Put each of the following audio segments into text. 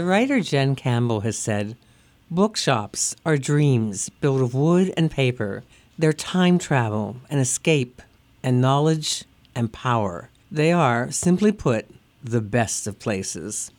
The writer Jen Campbell has said bookshops are dreams built of wood and paper. They're time travel and escape and knowledge and power. They are, simply put, the best of places.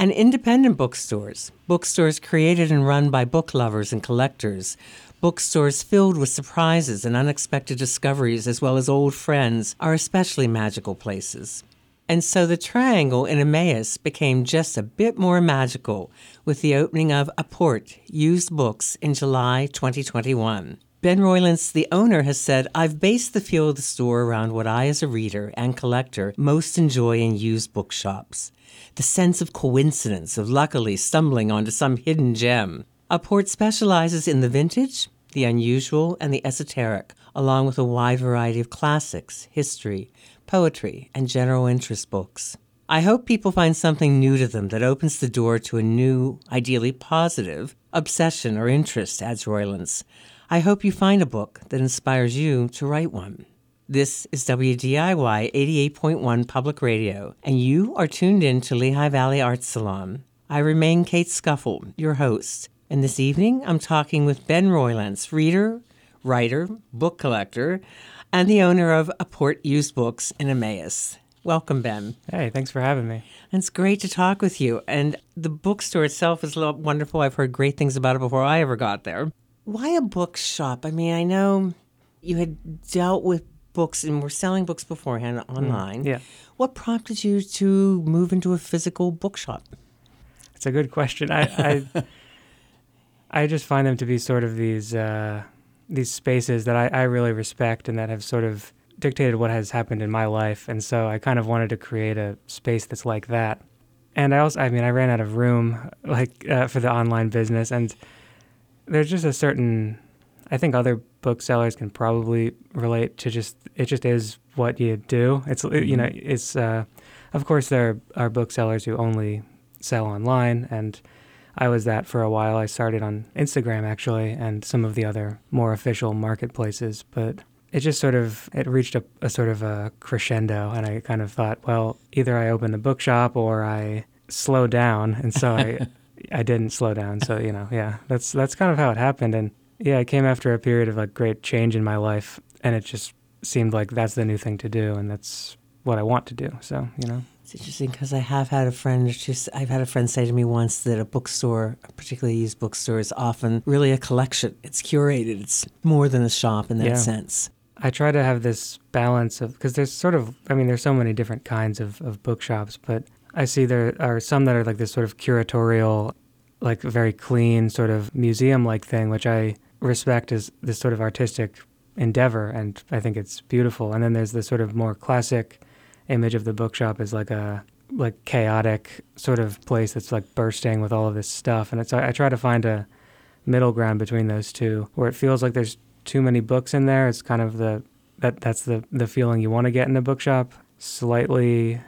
And independent bookstores, bookstores created and run by book lovers and collectors, bookstores filled with surprises and unexpected discoveries, as well as old friends, are especially magical places. And so the triangle in Emmaus became just a bit more magical with the opening of Apport Used Books in July 2021. Ben Roylance, the owner, has said, I've based the feel of the store around what I, as a reader and collector, most enjoy in used bookshops the sense of coincidence, of luckily stumbling onto some hidden gem. Apport specializes in the vintage, the unusual, and the esoteric, along with a wide variety of classics, history, poetry, and general interest books. I hope people find something new to them that opens the door to a new, ideally positive, obsession or interest, adds Roylance. I hope you find a book that inspires you to write one. This is WDIY 88.1 Public Radio, and you are tuned in to Lehigh Valley Arts Salon. I remain Kate Scuffle, your host, and this evening I'm talking with Ben Roylance, reader, writer, book collector, and the owner of Apport Used Books in Emmaus. Welcome, Ben. Hey, thanks for having me. It's great to talk with you. And the bookstore itself is wonderful. I've heard great things about it before I ever got there. Why a bookshop? I mean, I know you had dealt with books and were selling books beforehand online. Mm, yeah. What prompted you to move into a physical bookshop? It's a good question. I I, I just find them to be sort of these uh, these spaces that I, I really respect and that have sort of dictated what has happened in my life. And so I kind of wanted to create a space that's like that. And I also, I mean, I ran out of room like uh, for the online business, and there's just a certain I think other booksellers can probably relate to just it just is what you do. It's you know Mm-hmm. it's uh, of course there are booksellers who only sell online and I was that for a while. I started on Instagram actually and some of the other more official marketplaces, but it just sort of it reached a, a sort of a crescendo and I kind of thought, well, either I open a bookshop or I slow down and so I I didn't slow down. So, you know, yeah, that's that's kind of how it happened and yeah, it came after a period of like great change in my life, and it just seemed like that's the new thing to do, and that's what I want to do. So you know, It's interesting because I have had a friend. Just I've had a friend say to me once that a bookstore, particularly used bookstore, is often really a collection. It's curated. It's more than a shop in that Yeah. sense. I try to have this balance of because there's sort of I mean there's so many different kinds of of bookshops, but I see there are some that are like this sort of curatorial, like very clean sort of museum like thing, which I respect as this sort of artistic endeavor, and I think it's beautiful. And then there's the sort of more classic image of the bookshop as like a like chaotic sort of place that's like bursting with all of this stuff. And it's I, I try to find a middle ground between those two, where it feels like there's too many books in there. It's kind of the that that's the the feeling you want to get in a bookshop. Slightly,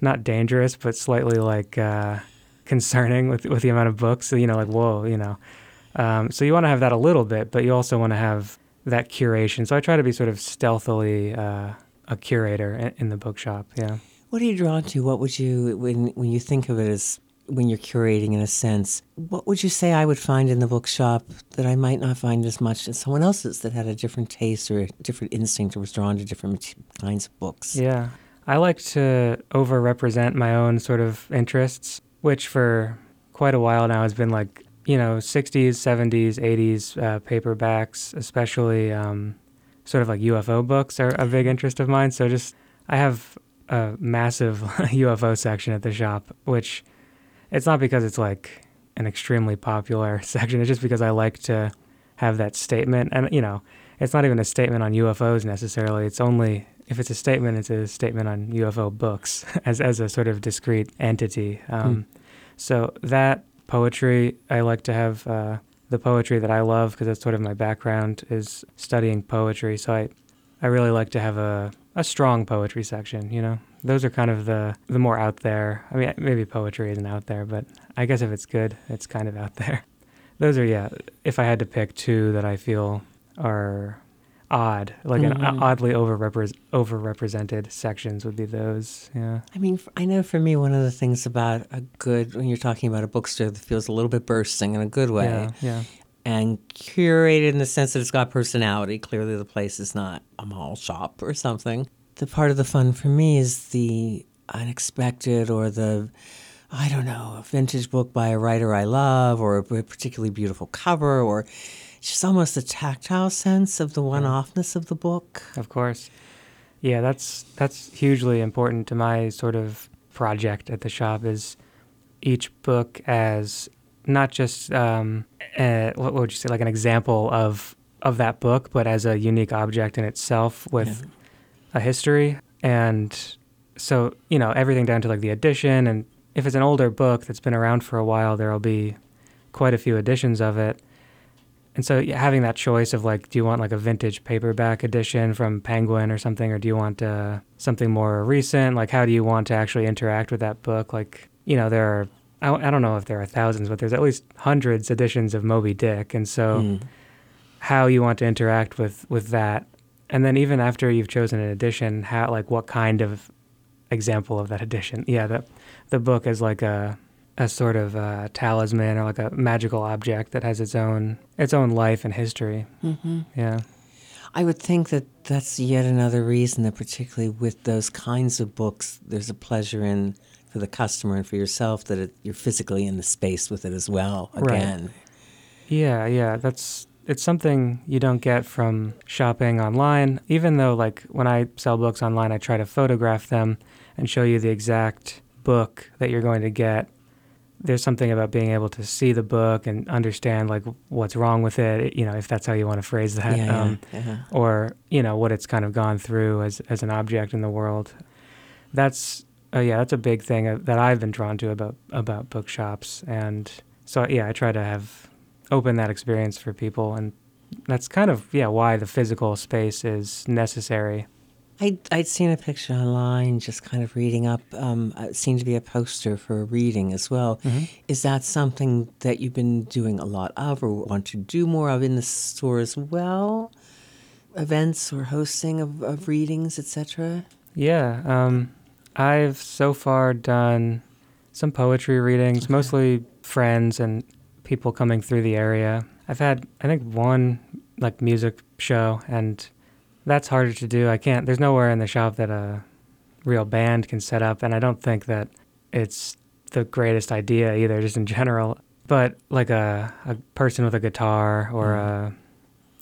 not dangerous, but slightly like uh, concerning with with the amount of books. So, you know, like whoa, you know. Um, so you want to have that a little bit, but you also want to have that curation. So I try to be sort of stealthily uh, a curator in, the bookshop. Yeah. What are you drawn to? What would you when when you think of it as when you're curating in a sense? What would you say I would find in the bookshop that I might not find as much in someone else's that had a different taste or a different instinct or was drawn to different kinds of books? Yeah. I like to overrepresent my own sort of interests, which for quite a while now has been like, you know, 60s, 70s, 80s uh, paperbacks, especially um, sort of like UFO books are a big interest of mine. So just, I have a massive UFO section at the shop, which it's not because it's like an extremely popular section. It's just because I like to have that statement. And, you know, it's not even a statement on UFOs necessarily. It's only if it's a statement, it's a statement on UFO books as as a sort of discrete entity. Um, So that poetry, I like to have uh, the poetry that I love because that's sort of my background is studying poetry. So I I really like to have a a strong poetry section. You know, those are kind of the the more out there. I mean, maybe poetry isn't out there, but I guess if it's good, it's kind of out there. Those are yeah. If I had to pick two that I feel are odd, like an Mhm. oddly overrepres- overrepresented sections would be those. Yeah. I mean, f- I know for me, one of the things about a good, when you're talking about a bookstore that feels a little bit bursting in a good way Yeah. Yeah. and curated in the sense that it's got personality, clearly the place is not a mall shop or something. The part of the fun for me is the unexpected or the, I don't know, a vintage book by a writer I love or a particularly beautiful cover or just almost a tactile sense of the one offness of the book. Of course. Yeah, that's that's hugely important to my sort of project at the shop is each book as not just um, uh what would you say like an example of of that book, but as a unique object in itself with a history. And so you know everything down to like the edition, and if it's an older book that's been around for a while, there'll be quite a few editions of it. And so yeah, having that choice of like, do you want like a vintage paperback edition from Penguin or something, or do you want uh, something more recent? Like, how do you want to actually interact with that book? Like, you know, there are, I, I don't know if there are thousands, but there's at least hundreds editions of Moby Dick. And so Mm. how you want to interact with, with that. And then even after you've chosen an edition, how, like, what kind of example of that edition? Yeah, the, the book is like a, a sort of uh talisman or like a magical object that has its own its own life and history. Mm-hmm. Yeah, I would think that that's yet another reason that, particularly with those kinds of books, there's a pleasure in for the customer and for yourself that it, you're physically in the space with it as well. Right. Again, yeah, yeah. That's it's something you don't get from shopping online. Even though, like when I sell books online, I try to photograph them and show you the exact book that you're going to get. There's something about being able to see the book and understand like what's wrong with it. You know, if that's how you want to phrase that. yeah, Um, yeah, yeah. or you know what it's kind of gone through as as an object in the world. That's uh, yeah, that's a big thing uh, that I've been drawn to about about bookshops, and so yeah, I try to have open that experience for people, and that's kind of yeah why the physical space is necessary. I'd, I'd seen a picture online, just kind of reading up. Um, it seemed to be a poster for a reading as well. Is that something that you've been doing a lot of, or want to do more of in the store as well? Events or hosting of, of readings, etc. Yeah, um, I've so far done some poetry readings, Okay. mostly friends and people coming through the area. I've had, I think, one like music show, and that's harder to do. I can't. There's nowhere in the shop that a real band can set up, and I don't think that it's the greatest idea either, just in general. But like a a person with a guitar or Mm. a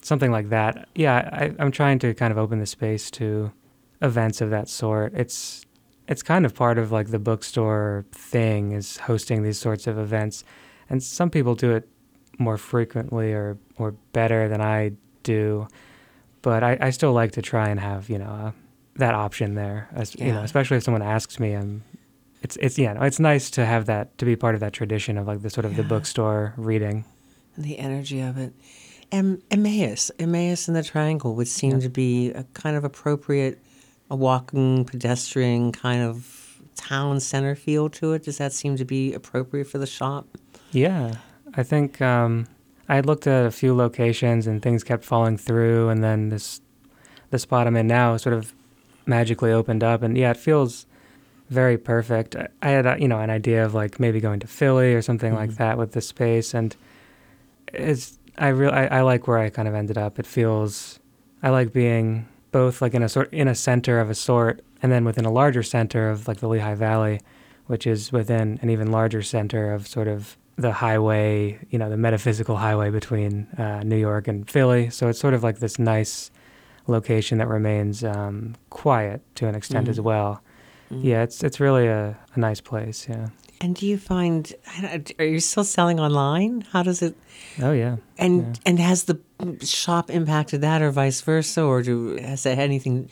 something like that. Yeah, I, I'm trying to kind of open the space to events of that sort. It's it's kind of part of like the bookstore thing is hosting these sorts of events, and some people do it more frequently or or better than I do. But I, I still like to try and have you know uh, that option there, as, you know, especially if someone asks me. I'm it's it's yeah, no, it's nice to have that to be part of that tradition of like the sort of the bookstore reading. and the energy of it. And Emmaus, Emmaus in the Triangle would seem Yeah. to be a kind of appropriate, a walking, pedestrian kind of town center feel to it. Does that seem to be appropriate for the shop? Yeah, I think um, I had looked at a few locations and things kept falling through, and then this the spot I'm in now sort of magically opened up, and yeah, it feels very perfect. I, had uh, you know an idea of like maybe going to Philly or something like Mhm. that with the space, and it's I real I, I like where I kind of ended up. It feels I like being both like in a sort in a center of a sort, and then within a larger center of like the Lehigh Valley, which is within an even larger center of sort of the highway, you know, the metaphysical highway between uh, New York and Philly. So it's sort of like this nice location that remains um, quiet to an extent as Mhm. well. Yeah, it's it's really a, a nice place. Yeah. And do you find are you still selling online? How does it Oh yeah. and Yeah. and has the shop impacted that or vice versa or do has that anything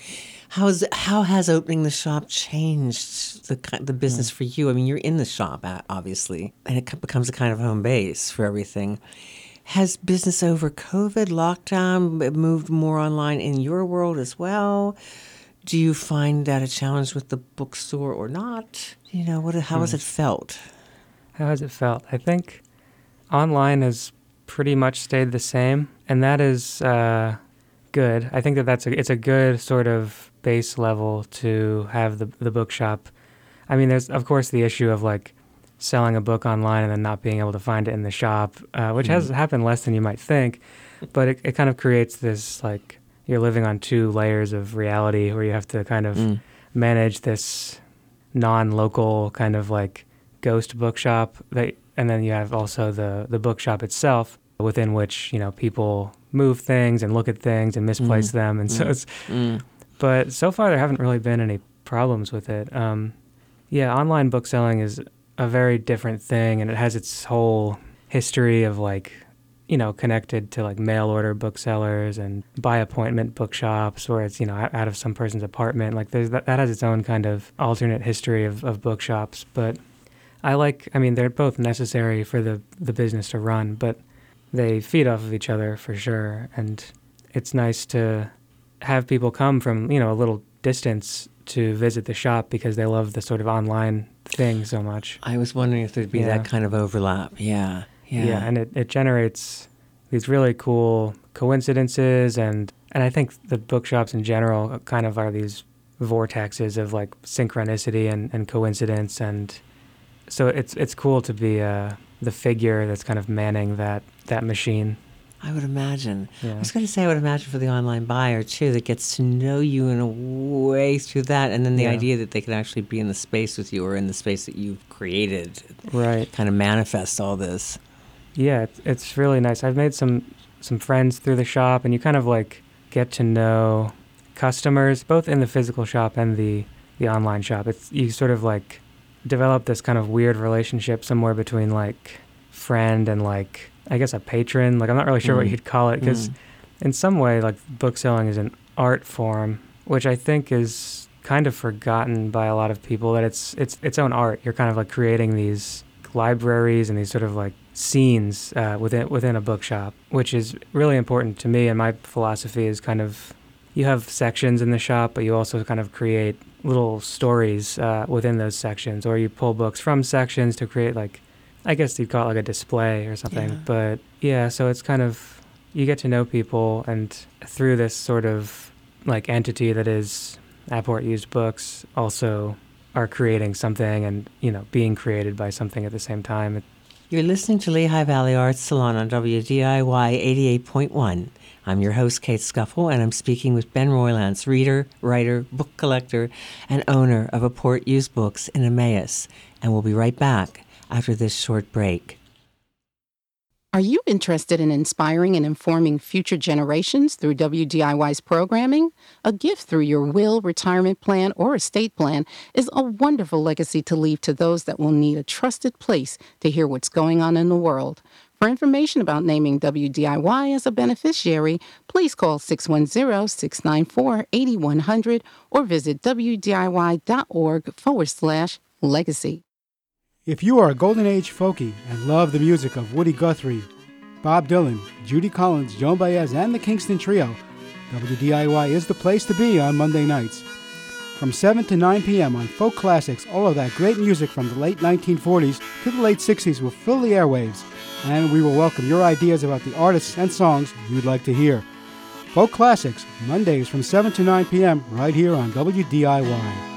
how's how has opening the shop changed the the business for you? I mean, you're in the shop uh, obviously and it becomes a kind of home base for everything. Has business over COVID lockdown moved more online in your world as well? Do you find that a challenge with the bookstore or not? You know, what how has it felt? How has it felt? I think online has pretty much stayed the same, and that is uh, good. I think that that's a, it's a good sort of base level to have the the bookshop. I mean, there's of course the issue of like selling a book online and then not being able to find it in the shop, uh, which mm. has happened less than you might think. But it, it kind of creates this like you're living on two layers of reality where you have to kind of mm. manage this non-local kind of like ghost bookshop that and then you have also the the bookshop itself within which you know people move things and look at things and misplace mm. them and so it's mm. But so far there haven't really been any problems with it. Um, yeah online book selling is a very different thing and it has its whole history of like you know connected to like mail order booksellers and by appointment bookshops where it's you know out of some person's apartment. Like there's that, that has its own kind of alternate history of, of bookshops but i like i mean they're both necessary for the the business to run but they feed off of each other for sure and it's nice to have people come from you know a little distance to visit the shop because they love the sort of online thing so much. I was wondering if there'd be yeah. that kind of overlap. Yeah. Yeah. Yeah, and it, it generates these really cool coincidences and and I think the bookshops in general kind of are these vortexes of like synchronicity and, and coincidence and so it's it's cool to be uh, the figure that's kind of manning that that machine. I would imagine. Yeah. I was going to say, I would imagine for the online buyer too, that gets to know you in a way through that, and then the yeah. idea that they can actually be in the space with you or in the space that you've created, right? Kind of manifest all this. Yeah, it's, it's really nice. I've made some some friends through the shop, and you kind of like get to know customers both in the physical shop and the the online shop. It's you sort of like develop this kind of weird relationship somewhere between like friend and like I guess a patron. Like I'm not really sure mm. what you'd call it because mm. in some way like book selling is an art form, which I think is kind of forgotten by a lot of people that it's it's its own art. You're kind of like creating these libraries and these sort of like scenes uh, within within a bookshop, which is really important to me. And my philosophy is kind of you have sections in the shop, but you also kind of create little stories uh, within those sections, or you pull books from sections to create like I guess you'd call it like a display or something. Yeah. But yeah, so it's kind of you get to know people, and through this sort of like entity that is Apport Used Books, also are creating something and you know being created by something at the same time. You're listening to Lehigh Valley Arts Salon on WDIY 88.1. I'm your host, Kate Scuffle, and I'm speaking with Ben Roylance, reader, writer, book collector, and owner of Apport Used Books in Emmaus. And we'll be right back after this short break. Are you interested in inspiring and informing future generations through WDIY's programming? A gift through your will, retirement plan, or estate plan is a wonderful legacy to leave to those that will need a trusted place to hear what's going on in the world. For information about naming WDIY as a beneficiary, please call 610 694 8100 or visit WDIY.org forward slash legacy. If you are a Golden Age folkie and love the music of Woody Guthrie, Bob Dylan, Judy Collins, Joan Baez, and the Kingston Trio, WDIY is the place to be on Monday nights. From 7 to 9 p.m. on Folk Classics, all of that great music from the late 1940s to the late 60s will fill the airwaves, and we will welcome your ideas about the artists and songs you'd like to hear. Folk Classics, Mondays from 7 to 9 p.m. right here on WDIY.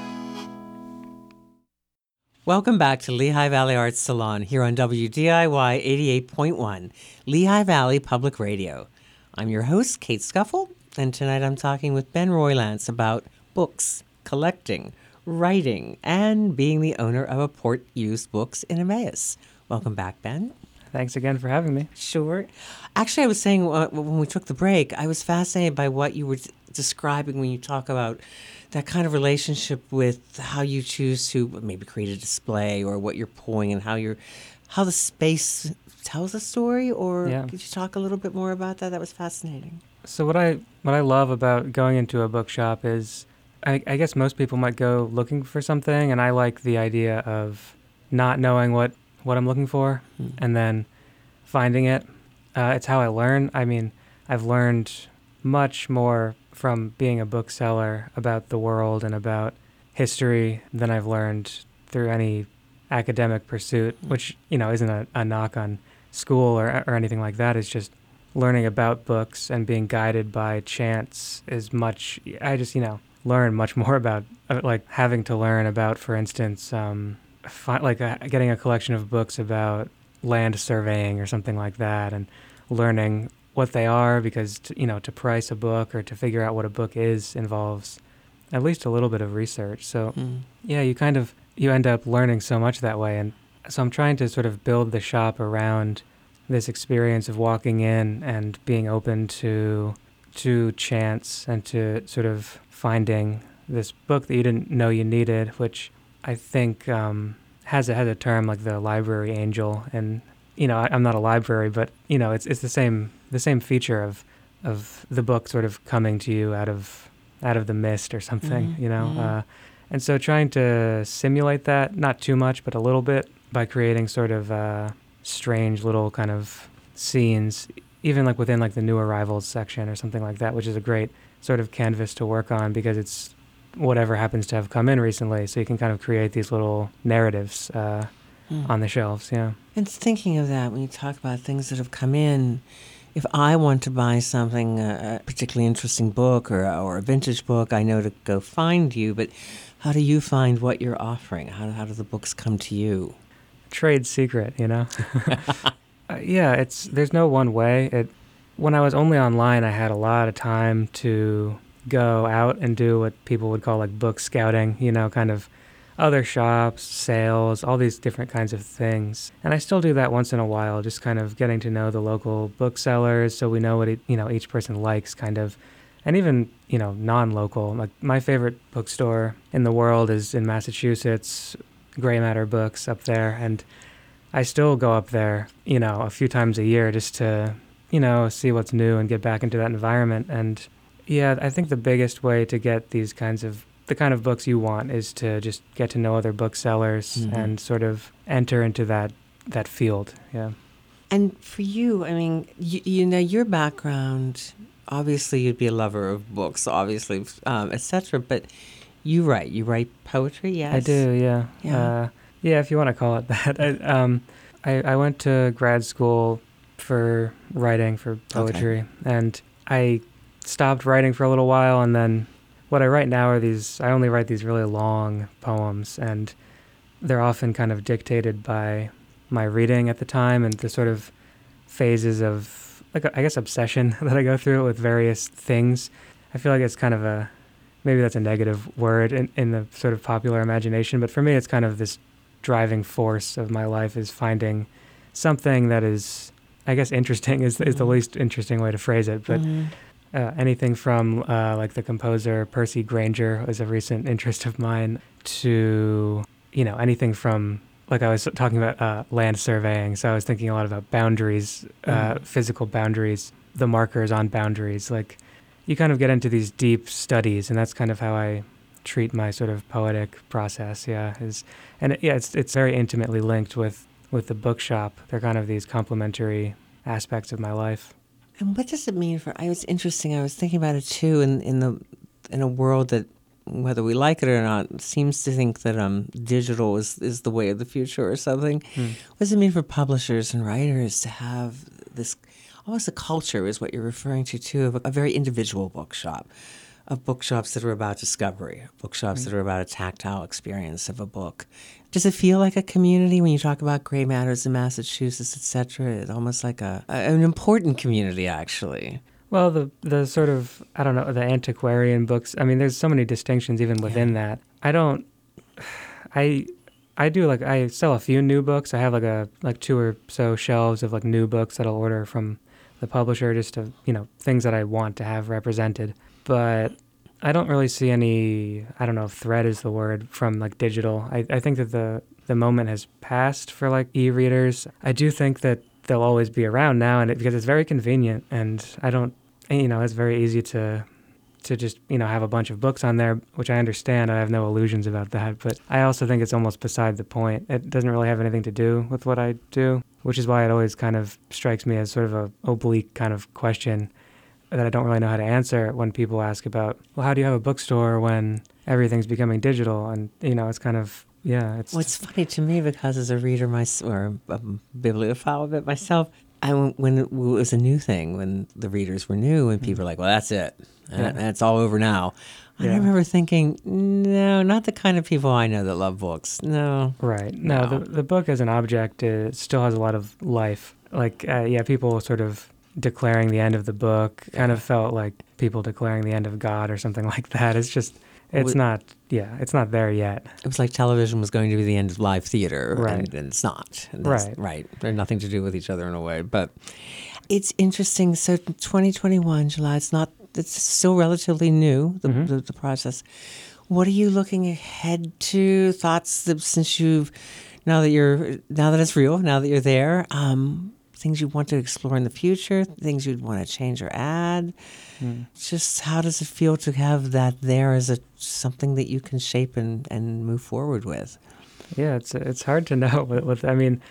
Welcome back to Lehigh Valley Arts Salon here on WDIY 88.1, Lehigh Valley Public Radio. I'm your host, Kate Scuffle, and tonight I'm talking with Ben Roylance about books, collecting, writing, and being the owner of Apport Used Books in Emmaus. Welcome back, Ben. Thanks again for having me. Sure. Actually, I was saying uh, when we took the break, I was fascinated by what you were describing when you talk about that kind of relationship with how you choose to maybe create a display or what you're pulling and how you're how the space tells a story or yeah. could you talk a little bit more about that that was fascinating so what i what i love about going into a bookshop is I, I guess most people might go looking for something and i like the idea of not knowing what what i'm looking for mm. and then finding it uh, it's how i learn i mean i've learned much more from being a bookseller about the world and about history than I've learned through any academic pursuit, which, you know, isn't a, a knock on school or, or anything like that. It's just learning about books and being guided by chance is much. I just you know learn much more about uh, like having to learn about, for instance, um, fi- like uh, getting a collection of books about land surveying or something like that, and learning what they are because to, you know to price a book or to figure out what a book is involves at least a little bit of research. So Mm. yeah, you kind of you end up learning so much that way, and so I'm trying to sort of build the shop around this experience of walking in and being open to to chance and to sort of finding this book that you didn't know you needed, which I think um, has a has a term like the library angel, and you know I, I'm not a library, but you know it's it's the same the same feature of of the book sort of coming to you out of out of the mist or something, Mhm, you know. mhm. Uh, and so trying to simulate that, not too much, but a little bit, by creating sort of uh, strange little kind of scenes, even like within like the new arrivals section or something like that, which is a great sort of canvas to work on because it's whatever happens to have come in recently. So you can kind of create these little narratives uh, Mm. on the shelves. Yeah. And thinking of that, when you talk about things that have come in, if I want to buy something, uh, a particularly interesting book or, or a vintage book, I know to go find you. But how do you find what you're offering? How, how do the books come to you? trade secret, you know. uh, yeah, it's there's no one way. It when I was only online, I had a lot of time to go out and do what people would call like book scouting, you know, kind of other shops, sales, all these different kinds of things. And I still do that once in a while, just kind of getting to know the local booksellers so we know what, e- you know, each person likes kind of and even, you know, non-local. Like my favorite bookstore in the world is in Massachusetts, Grey Matter Books up there and I still go up there, you know, a few times a year just to, you know, see what's new and get back into that environment. And yeah, I think the biggest way to get these kinds of the kind of books you want is to just get to know other booksellers Mhm. and sort of enter into that that field. Yeah. And for you, I mean, you, you know, your background, obviously you'd be a lover of books, obviously, um, etc. But you write, you write poetry, yes? I do, yeah. Yeah. Uh, yeah, if you want to call it that. I, um, I, I went to grad school for writing, for poetry, and I stopped writing for a little while, and then what I write now are these, I only write these really long poems, and they're often kind of dictated by my reading at the time and the sort of phases of, like, I guess, obsession that I go through with various things. I feel like it's kind of a, maybe that's a negative word in, in the sort of popular imagination, but for me, it's kind of this driving force of my life is finding something that is, I guess, interesting is, is the Mhm. least interesting way to phrase it, but Mhm. Uh, anything from uh, like the composer Percy Grainger was a recent interest of mine to you know anything from like I was talking about uh, land surveying, so I was thinking a lot about boundaries, uh, Mhm. physical boundaries, the markers on boundaries. Like you kind of get into these deep studies, and that's kind of how I treat my sort of poetic process. Yeah, is and it, yeah, it's it's very intimately linked with with the bookshop. They're kind of these complementary aspects of my life. And what does it mean for? I was interesting. I was thinking about it too. In in the in a world that, whether we like it or not, seems to think that um digital is is the way of the future or something. What does it mean for publishers and writers to have this? Almost a culture is what you're referring to too of a, a very individual bookshop, of bookshops that are about discovery, bookshops that are about a tactile experience of a book. Does it feel like a community when you talk about Grey Matters in Massachusetts, et cetera? It's almost like a, a an important community, actually. Well, the the sort of I don't know the antiquarian books. I mean, there's so many distinctions even within that. I don't. I I do like I sell a few new books. I have like a like two or so shelves of like new books that I'll order from the publisher just to you know things that I want to have represented. But I don't really see any. I don't know if thread is the word from like digital. I I think that the the moment has passed for like e-readers. I do think that they'll always be around now, and it, because it's very convenient, and I don't, eh, you know, it's very easy to to just you know have a bunch of books on there, which I understand. I have no illusions about that, but I also think it's almost beside the point. It doesn't really have anything to do with what I do, which is why it always kind of strikes me as sort of a oblique kind of question that I don't really know how to answer when people ask about, well, how do you have a bookstore when everything's becoming digital? And you know, it's kind of yeah, it's Well, it's funny to me because as a reader my, or a bibliophile of it myself, I when it was a new thing, when the readers were new, and people were like, "Well, that's it, Yeah. and it's all over now." I Yeah. remember thinking, "No, not the kind of people I know that love books. No, Right. No, No. The, the book as an object still has a lot of life. Like, uh, yeah, people sort of declaring the end of the book kind of felt like people declaring the end of God or something like that. It's just, it's not, yeah, it's not there yet. it was like television was going to be the end of live theater, Right. and, and it's not. And Right. right. They're nothing to do with each other in a way, but it's interesting. So, 2021 July. It's not. It's still relatively new. The, Mhm. the, the process. What are you looking ahead to? Thoughts that since you've now that you're now that it's real, now that you're there, um, things you want to explore in the future, things you'd want to change or add. Mm. Just how does it feel to have that there as a something that you can shape and, and move forward with? Yeah, it's it's hard to know. With, with I mean,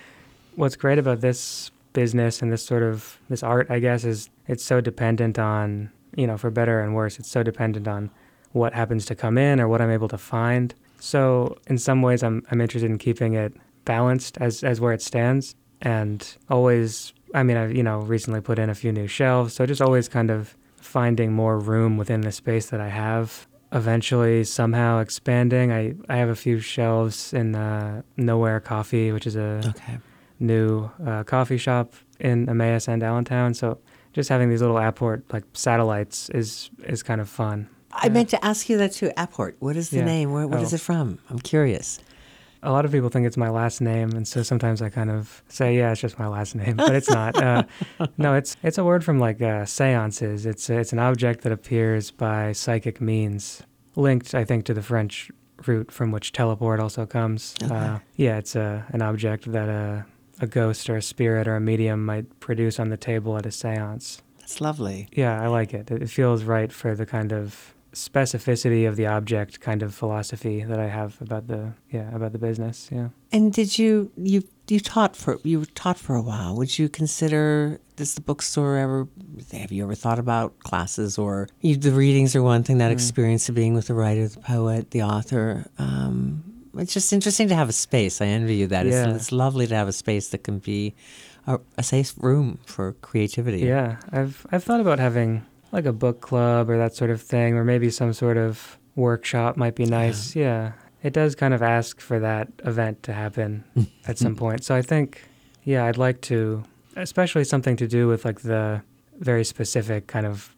what's great about this business and this sort of this art, I guess, is it's so dependent on you know, for better and worse, it's so dependent on what happens to come in or what I'm able to find. So in some ways, I'm I'm interested in keeping it balanced as as where it stands, and always. I mean, I've you know recently put in a few new shelves, so just always kind of finding more room within the space that I have eventually somehow expanding. I, I have a few shelves in uh, Nowhere Coffee, which is a Okay. new uh, coffee shop in Emmaus and Allentown. So just having these little Apport like satellites is is kind of fun. I meant to ask you that too. Apport. What is the Yeah. name? Where, what is Oh. it from? I'm curious. A lot of people think it's my last name, and so sometimes I kind of say, "Yeah, it's just my last name," but it's not. Uh, no, it's it's a word from like uh, seances. It's it's an object that appears by psychic means, linked, I think, to the French root from which teleport also comes. Okay. Uh, yeah, it's a an object that a a ghost or a spirit or a medium might produce on the table at a séance. That's lovely. Yeah, I like it. It it feels right for the kind of specificity of the object kind of philosophy that I have about the yeah about the business. Yeah. And did you you you taught for you were taught for a while? Would you consider does the bookstore ever have you ever thought about classes or you, the readings are one thing that Mm. experience of being with the writer, the poet, the author. Um, it's just interesting to have a space. I envy you that. Yeah. It's, it's lovely to have a space that can be a, a safe room for creativity. Yeah, I've I've thought about having like a book club or that sort of thing, or maybe some sort of workshop might be nice. Yeah, it does kind of ask for that event to happen at some point. So I think, yeah, I'd like to, especially something to do with like the very specific kind of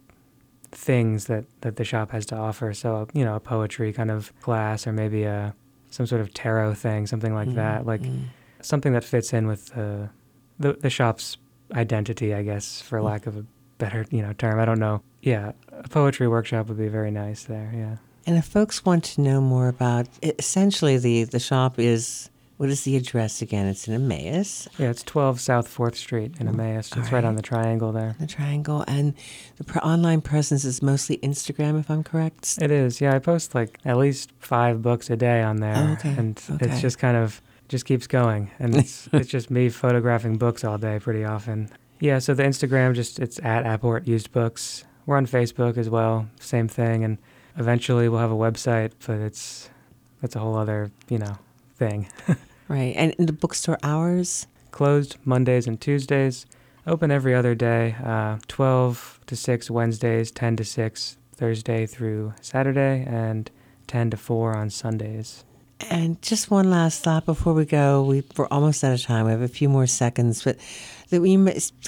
things that that the shop has to offer. So you know, a poetry kind of class, or maybe a some sort of tarot thing, something like Mm, that, like mm. something that fits in with the the, the shop's identity, I guess, for Mm. lack of a better you know term. I don't know. Yeah, a poetry workshop would be very nice there. Yeah. And if folks want to know more about, essentially, the the shop is what is the address again? It's in Emmaus, Yeah, it's 12 South 4th Street in oh, Emmaus. It's right on the triangle there. the Triangle, and the pr- online presence is mostly Instagram, if I'm correct. It is. Yeah, I post like at least five books a day on there. Oh, okay, And okay. it's just kind of just keeps going. And it's it's just me photographing books all day pretty often. Yeah, so the Instagram just it's at Apport Used Books. We're on Facebook as well, same thing. And eventually we'll have a website, but it's that's a whole other, you know, thing. Right, and in the bookstore hours. Closed Mondays and Tuesdays. Open every other day. Uh, 12 to 6 Wednesdays, 10 to 6 Thursday through Saturday, and 10 to 4 on Sundays. And just one last thought before we go. We, we're almost out of time. We have a few more seconds, but that we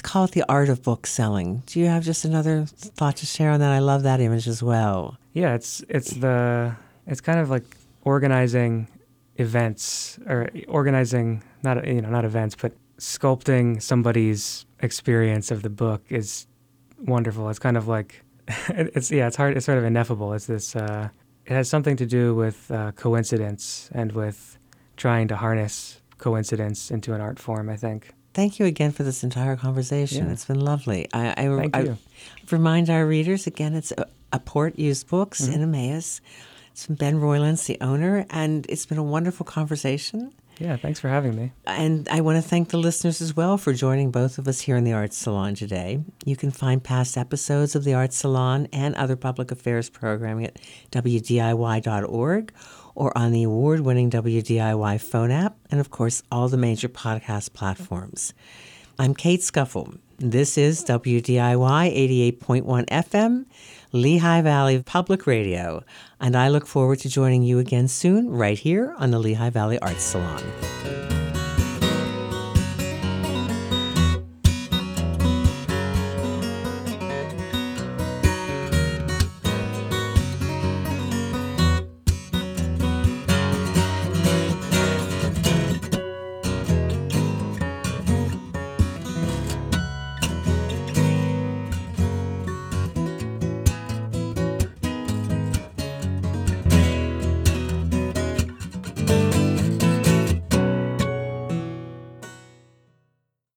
call it the art of book selling. Do you have just another thought to share on that? I love that image as well. Yeah, it's it's the it's kind of like organizing events or organizing not you know not events but sculpting somebody's experience of the book is wonderful. It's kind of like it's yeah, it's hard. It's sort of ineffable. It's this. Uh, it has something to do with uh, coincidence and with trying to harness coincidence into an art form. I think. Thank you again for this entire conversation. Yeah. It's been lovely. I, I, Thank I you. remind our readers again, it's a, Apport Used Books Mm-hmm. in Emmaus. It's from Ben Roylance, the owner, and it's been a wonderful conversation. Yeah, thanks for having me. And I want to thank the listeners as well for joining both of us here in the Arts Salon today. You can find past episodes of the Arts Salon and other public affairs programming at WDIY.org or on the award winning WDIY phone app, and of course, all the major podcast platforms. I'm Kate Scuffle. This is WDIY 88.1 FM, Lehigh Valley Public Radio, and I look forward to joining you again soon right here on the Lehigh Valley Arts Salon.